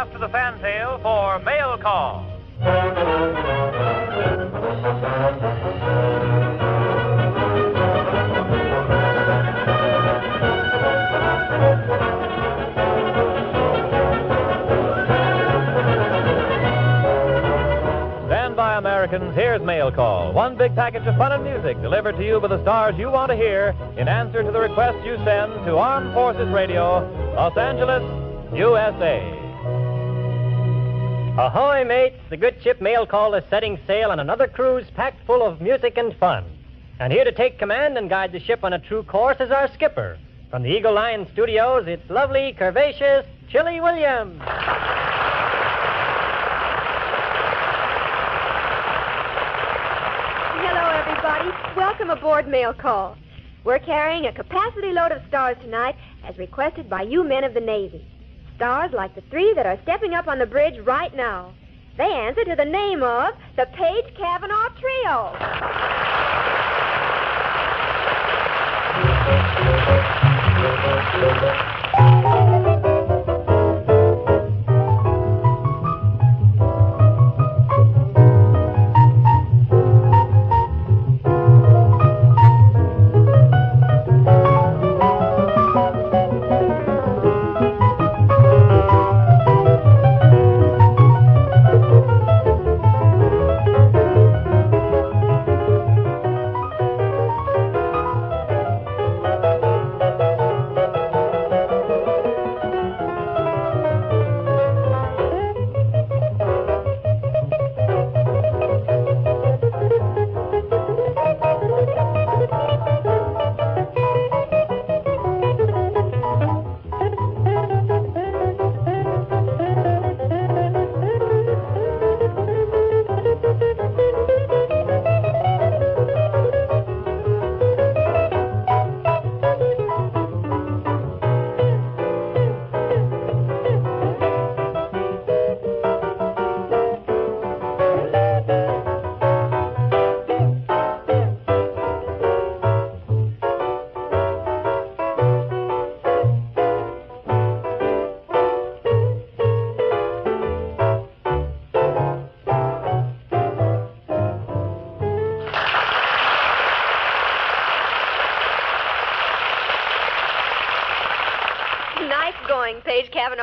after the fantail for Mail Call. Stand by, Americans. Here's Mail Call. One big package of fun and music delivered to you by the stars you want to hear in answer to the request you send to Armed Forces Radio, Los Angeles, USA. Ahoy, mates! The good ship Mail Call is setting sail on another cruise packed full of music and fun. And here to take command and guide the ship on a true course is our skipper. From the Eagle Lion Studios, it's lovely, curvaceous Chili Williams. Hello, everybody. Welcome aboard Mail Call. We're carrying a capacity load of stars tonight, as requested by you men of the Navy. Stars like the three that are stepping up on the bridge right now. They answer to the name of the Page Cavanaugh Trio.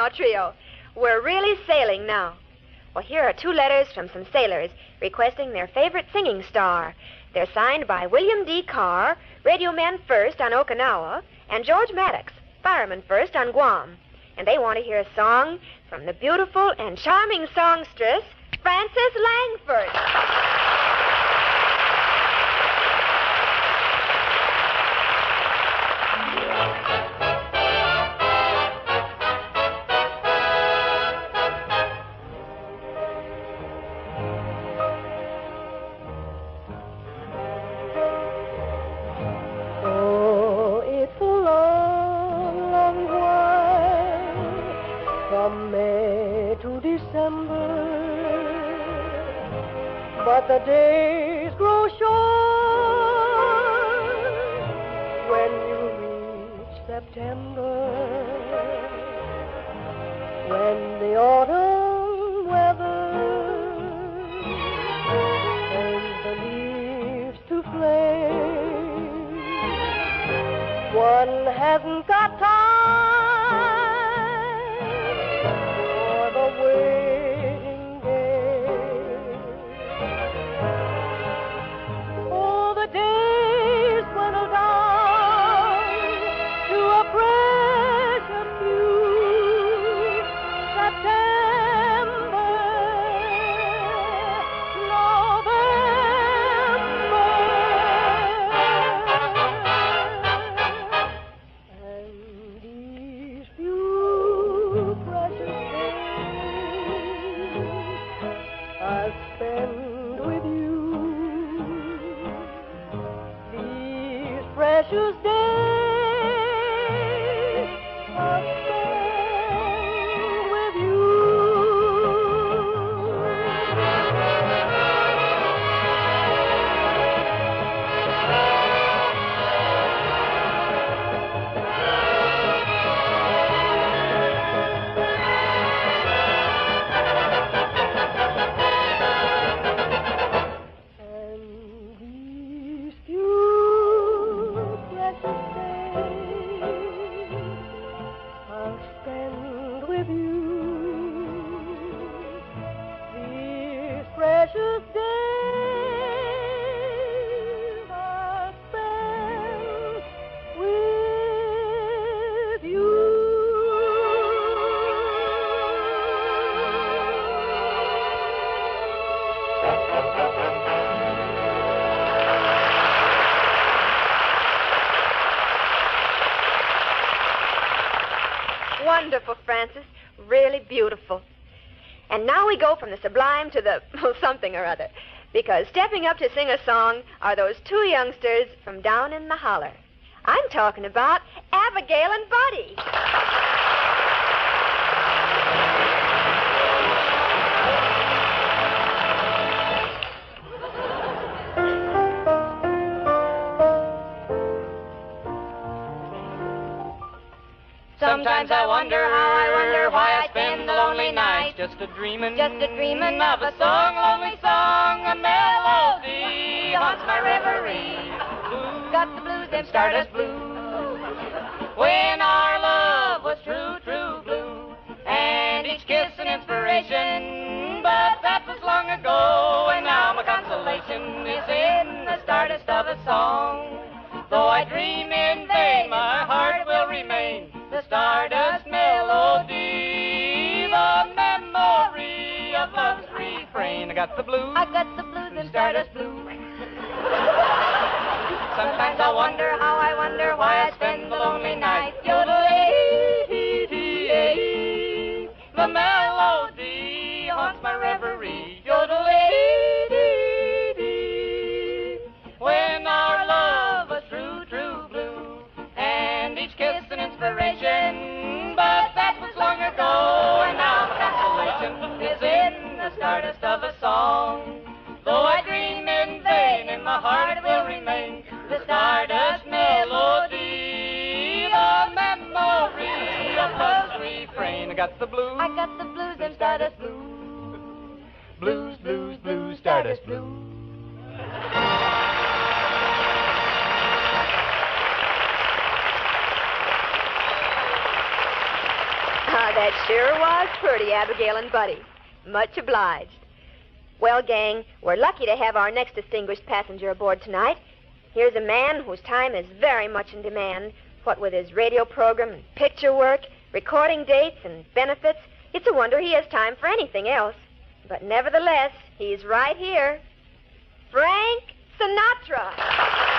Cavanaugh Trio. We're really sailing now. Well, here are two letters from some sailors requesting their favorite singing star. They're signed by William D. Carr, Radio Man First on Okinawa, and George Maddox, Fireman First on Guam. And they want to hear a song from the beautiful and charming songstress, Frances Langford. The days grow short when you reach September, when the autumn spend with you these precious days. Go from the sublime to the something or other. Because stepping up to sing a song are those two youngsters from down in the holler. I'm talking about Abigail and Buddy. Sometimes I wonder how I wonder why I just a dreaming, Just a dreaming of a song, lonely song, a melody haunts my reverie. Got the blues, them stardust blue. When our love was true, true blue, and each kiss an inspiration. But that was long ago, and now my consolation is in the stardust of a song. Though I dream in vain, my heart will remain got the blues. I got the blues, them stardust blue. Sometimes I wonder how I wonder why I spend the lonely night. Yodel-ay-dee-dee-ay. The melody haunts my reverie. Yodel-ay-dee-dee. When our love was true, true blue, and each kiss an inspiration. But that was long ago, got the blues. I got the blues, them stardust blues. Blues, blues, blues, stardust blues. Ah, that sure was pretty, Abigail and Buddy. Much obliged. Well, gang, we're lucky to have our next distinguished passenger aboard tonight. Here's a man whose time is very much in demand. What with his radio program and picture work, recording dates and benefits, it's a wonder he has time for anything else. But nevertheless, he's right here. Frank Sinatra.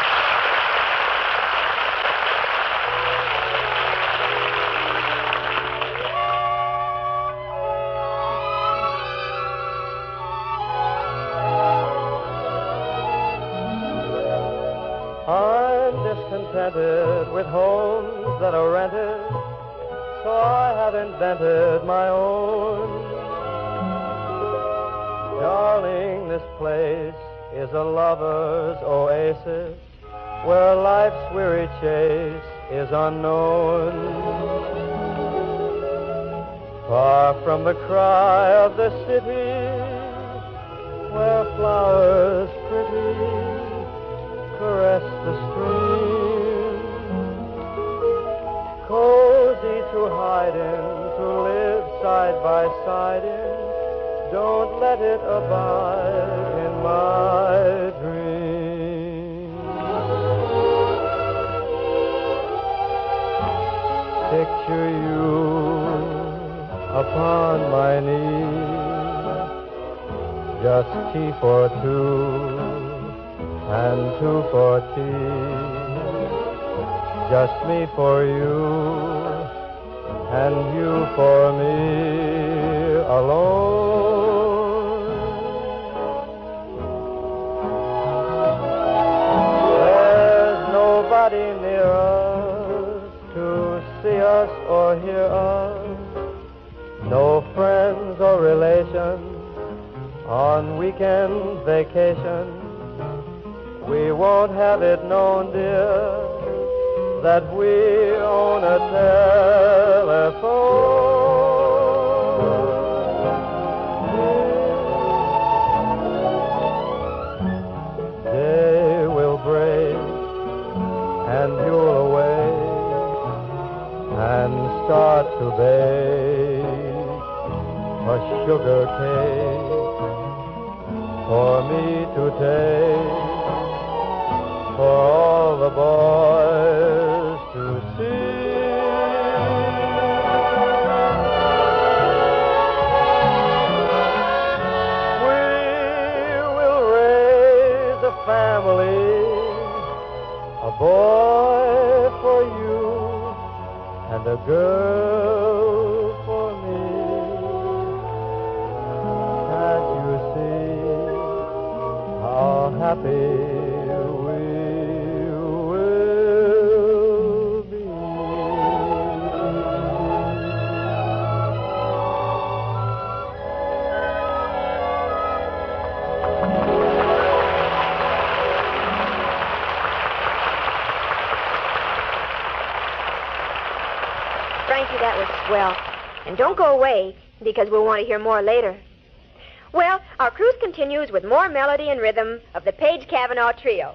Lover's oasis where life's weary chase is unknown. Far from the cry of the city, where flowers pretty caress the stream. Cozy to hide in, to live side by side in. Don't let it abide upon my knee, just tea for two and two for tea. Just me for you, and you for me alone. There's nobody near us to see us or hear us. No friends or relations on weekend vacation. We won't have it known, dear, that we own a telephone. Day will break and you'll awake and start to bake a sugar cake for me to take for all the boys to see. We will raise a family, a boy for you and a girl happy. Frankie, that was swell. And don't go away, because we'll want to hear more later. Well, our cruise continues with more melody and rhythm of the Page Cavanaugh Trio.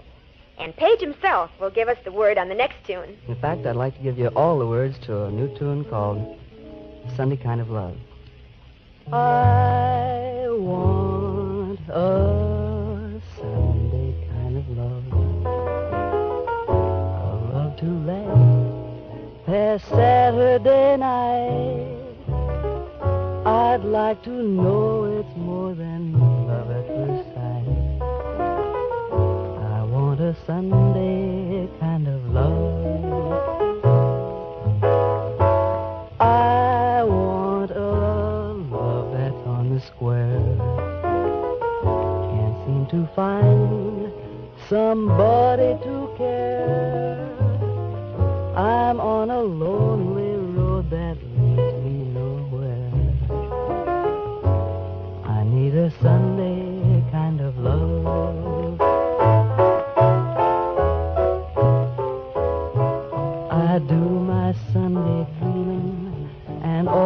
And Page himself will give us the word on the next tune. In fact, I'd like to give you all the words to a new tune called Sunday Kind of Love. I want a Sunday kind of love. A love to last past Saturday night. I'd like to know it's more than love at first sight. I want a Sunday kind of love. I want a love that's on the square. Can't seem to find somebody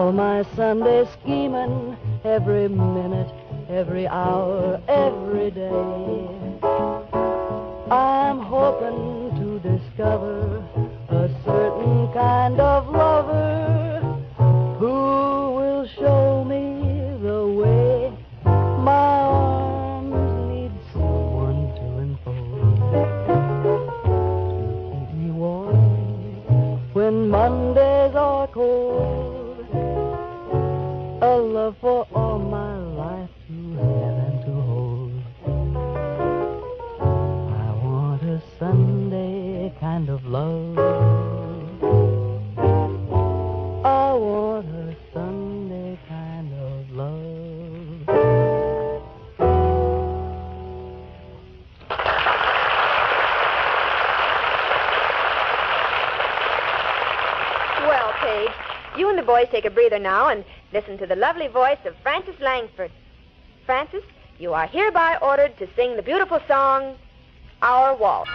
all my Sunday scheming every minute, every hour, every day. I'm hoping to discover take a breather now and listen to the lovely voice of Frances Langford. Frances, you are hereby ordered to sing the beautiful song, Our Waltz.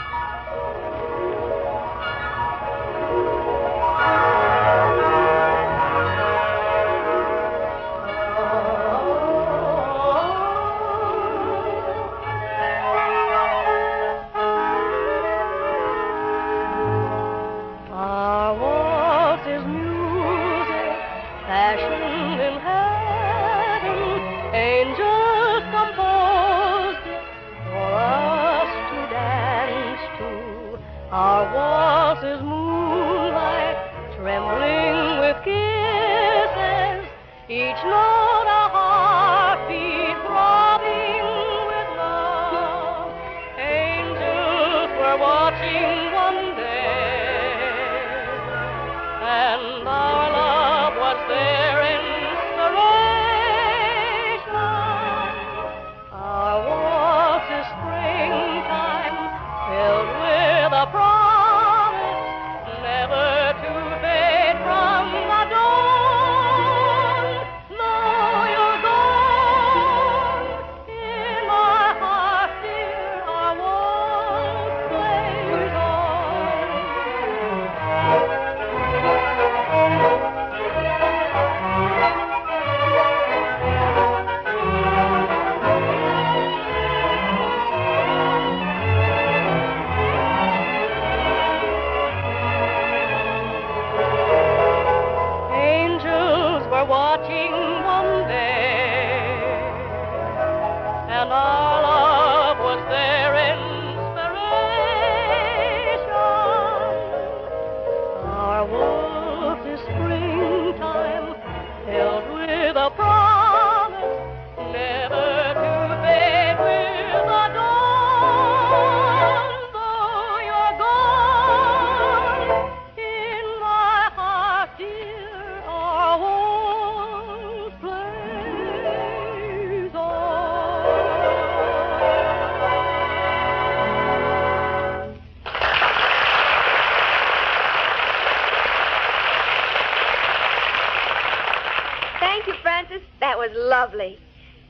Lovely.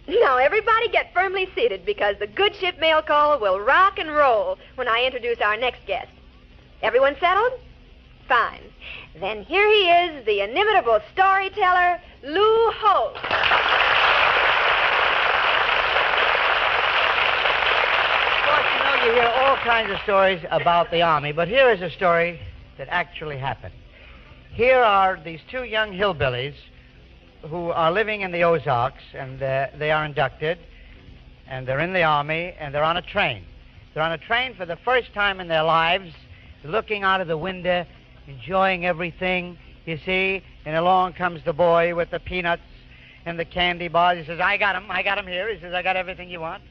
Now, everybody get firmly seated because the good ship mail call will rock and roll when I introduce our next guest. Everyone settled? Fine. Then here he is, the inimitable storyteller, Lou Holtz. Of course, you know, you hear all kinds of stories about the Army, but here is a story that actually happened. Here are these two young hillbillies who are living in the Ozarks, and they are inducted, and they're in the Army, and they're on a train. They're on a train for the first time in their lives, looking out of the window, enjoying everything, you see, and along comes the boy with the peanuts and the candy bars. He says, I got 'em, I got 'em here. He says, I got everything you want.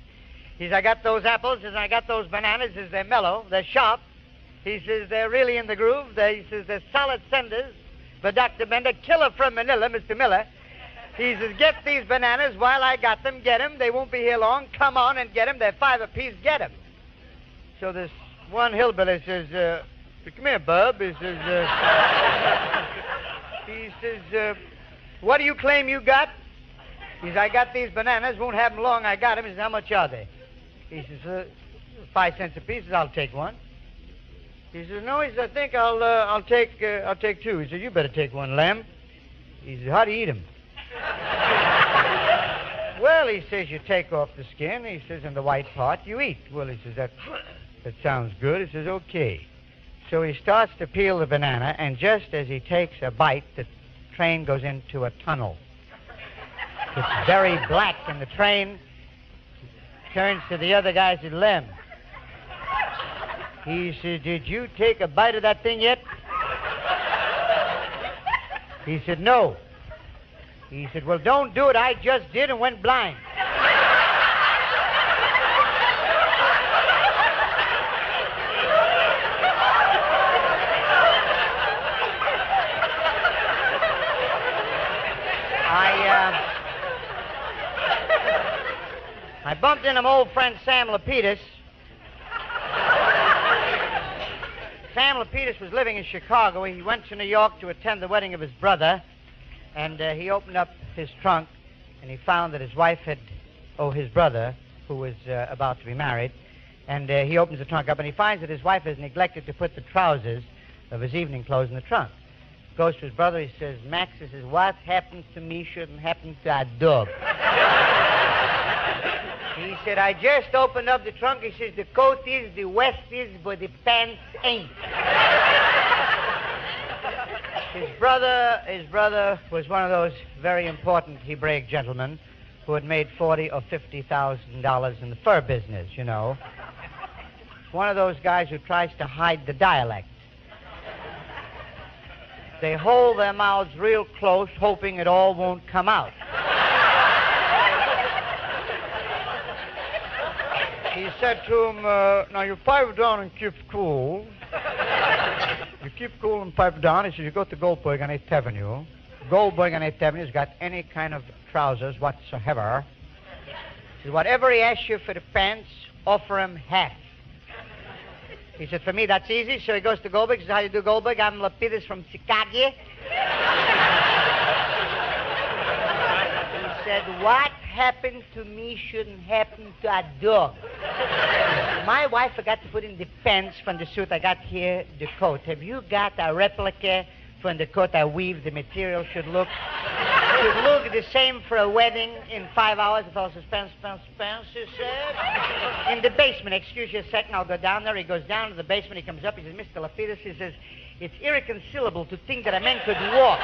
He says, I got those apples. He says, I got those bananas. He says, they're mellow, they're sharp. He says, they're really in the groove. They, he says, they're solid senders. But Dr. Bender, killer from Manila, Mr. Miller. He says, get these bananas while I got them. Get 'em. They won't be here long. Come on and get 'em. They're five apiece. Get 'em. So this one hillbilly says, uh, come here, bub. He says, uh, he says, uh, what do you claim you got? He says, I got these bananas. Won't have 'em long. I got 'em. He says, how much are they? He says, uh, five cents apiece. I'll take one. He says, no. He says, I think I'll, uh, I'll take, uh, I'll take two. He says, you better take one, lamb." He says, how do you eat 'em? Well, he says, you take off the skin. He says, and the white part you eat. Well, he says, that, that sounds good. He says, okay. So he starts to peel the banana, and just as he takes a bite, the train goes into a tunnel. It's very black, and the train turns to the other guy and says, Lem. He says, Did you take a bite of that thing yet? He said, No. He said, Well, don't do it. I just did and went blind. I, uh, I bumped into my old friend Sam Lapidus. Sam Lapidus was living in Chicago. He went to New York to attend the wedding of his brother, and uh, he opened up his trunk, and he found that his wife had, oh, his brother, who was uh, about to be married, and uh, he opens the trunk up, and he finds that his wife has neglected to put the trousers of his evening clothes in the trunk. Goes to his brother, he says, Max, he says, what happens to me shouldn't happen to a dog. He said, I just opened up the trunk. He says, the coat is, the vest is, but the pants ain't. His brother, his brother was one of those very important Hebraic gentlemen who had made forty or fifty thousand dollars in the fur business, you know. One of those guys who tries to hide the dialect. They hold their mouths real close, hoping it all won't come out. He said to him, uh, now you pipe down and keep cool. You keep cool and pipe down. He said, you go to Goldberg on 8th Avenue. Goldberg on 8th Avenue has got any kind of trousers whatsoever. He said, whatever he asks you for the pants, offer him half. He said, for me, that's easy. So he goes to Goldberg. He says, how you do, Goldberg? I'm Lapidus from Chicago. He said, what happened to me shouldn't happen to a dog. My wife forgot to put in the pants from the suit I got here, the coat. Have you got a replica from the coat I weave? The material should look should look the same for a wedding in five hours. If all suspense, suspense, suspense, he said. In the basement. Excuse you a second. I'll go down there. He goes down to the basement. He comes up. He says, Mr. Lapidus, he says, it's irreconcilable to think that a man could walk,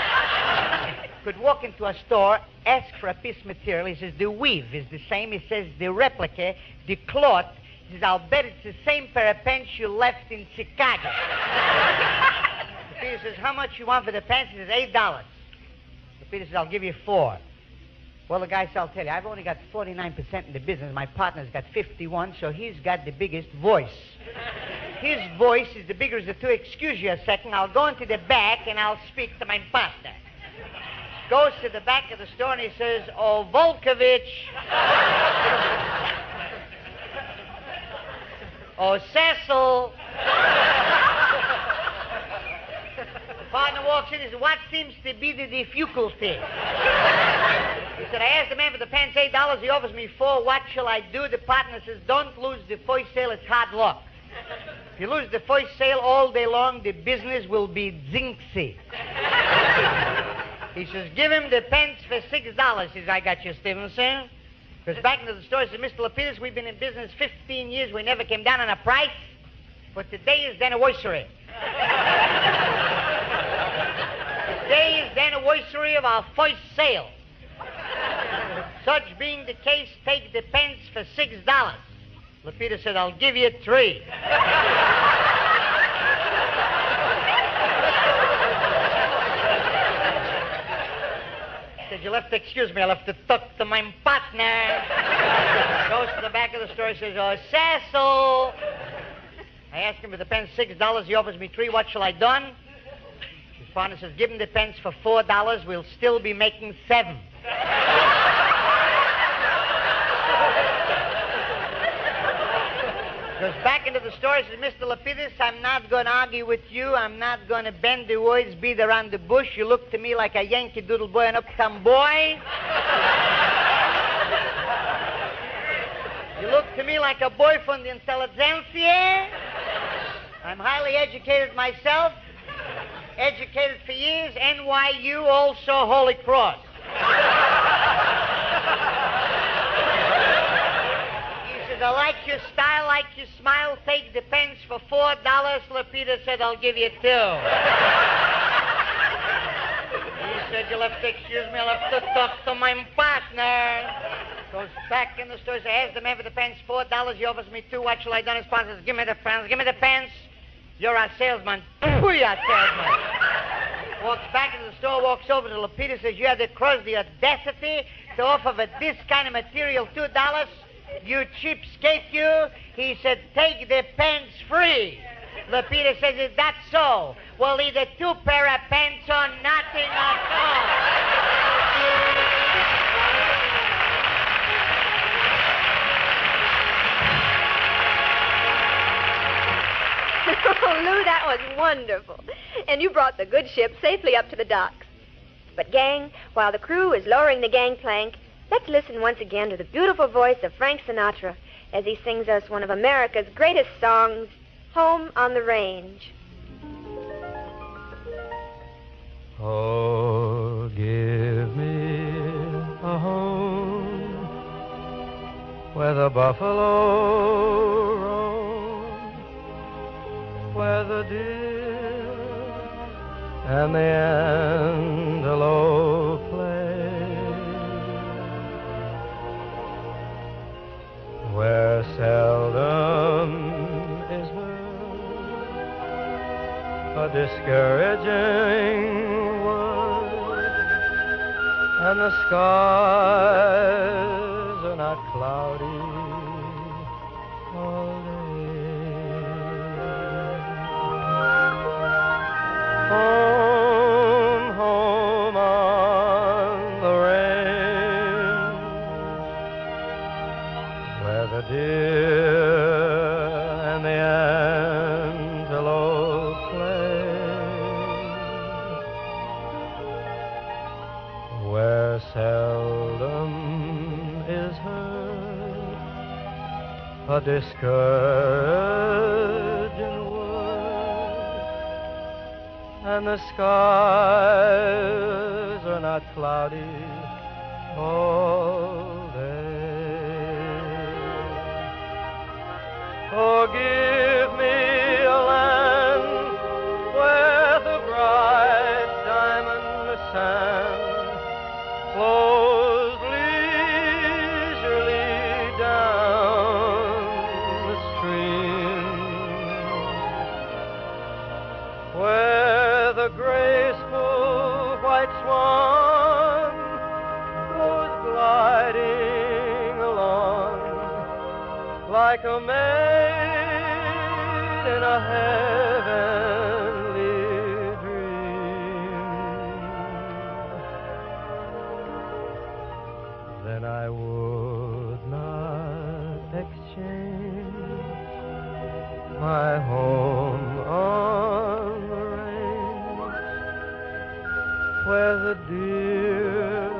could walk into a store, ask for a piece of material. He says, the weave is the same. He says, the replica, the cloth. He says, I'll bet it's the same pair of pants you left in Chicago. Peter says, how much you want for the pants? He says, eight dollars. Peter says, I'll give you four. Well, the guy says, I'll tell you, I've only got 49% in the business. My partner's got 51, so he's got the biggest voice. His voice is the bigger of the two. Excuse you a second. I'll go into the back and I'll speak to my partner. Goes to the back of the store and he says, Oh, Volkovich. Oh, Cecil. The partner walks in and says, What seems to be the difficulty? He said, I asked the man for the pants eight dollars. He offers me four. What shall I do? The partner says, Don't lose the first sale. It's hard luck. If you lose the first sale all day long, the business will be zinxy. he says, Give him the pants for six dollars. He says, I got you, Stevenson. Goes back into the store. Says, Mr. Lapidus, we've been in business 15 years. We never came down on a price. But today is the anniversary. today is the anniversary of our first sale. Such being the case, take the pants for six dollars. Lapidus said, I'll give you three. Said, you'll have to excuse me. I'll have to talk to my partner. Goes to the back of the store. Says, oh, Cecil. I ask him for the pens six dollars. He offers me three. What shall I done? His partner says, give him the pens for four dollars. We'll still be making seven. Goes back into the store. Says, Mr. Lapidus, I'm not going to argue with you. I'm not going to bend the words, beat around the bush. You look to me like a Yankee Doodle boy, an uptown boy. You look to me like a boy from the intelligentsia. I'm highly educated myself. Educated for years. NYU, also Holy Cross. He says, I like your style, like your smile. Take the pens for four dollars. Lapidus said, I'll give you two. He said, you'll have to excuse me. I'll have to talk to my partner. Goes back in the store. Says, ask the man for the pants. Four dollars. He offers me two. What shall I do? His partner says, give me the pants. Give me the pants. You're our salesman. We're salesman? Walks back into the store, walks over to Lapidus, says, you have the cross the audacity to offer for this kind of material two dollars? You cheapskate, you. He said, take the pants free. Lapidus says, is that so? Well, either two pair of pants or nothing at all. Oh, Lou, that was wonderful. And you brought the good ship safely up to the docks. But, gang, while the crew is lowering the gangplank, let's listen once again to the beautiful voice of Frank Sinatra as he sings us one of America's greatest songs, Home on the Range. Oh, give me a home where the buffalo roam, where the deer and the antelope where seldom is heard a discouraging word, and the skies are not cloudy discouraging word, and the skies are not cloudy all day. Oh, like a maid in a heavenly dream. Then I would not exchange my home on the range where the deer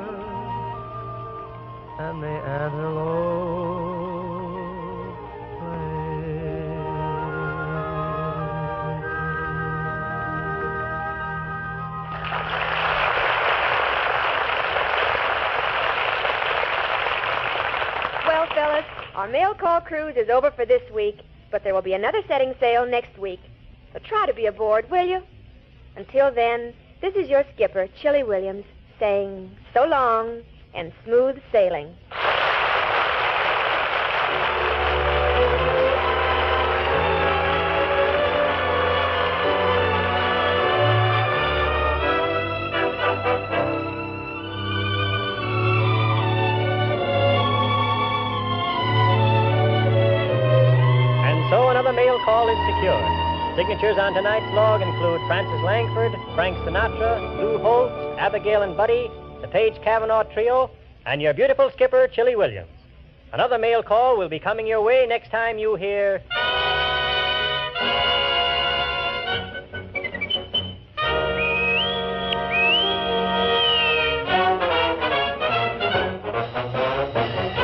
Our mail call cruise is over for this week, but there will be another setting sail next week. So try to be aboard, will you? Until then, this is your skipper, Chili Williams, saying so long and smooth sailing. Signatures on tonight's log include Frances Langford, Frank Sinatra, Lou Holtz, Abigail and Buddy, the Page Cavanaugh Trio, and your beautiful skipper, Chili Williams. Another mail call will be coming your way next time you hear.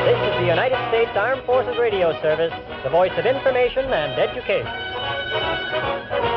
This is the United States Armed Forces Radio Service, the voice of information and education. Thank you.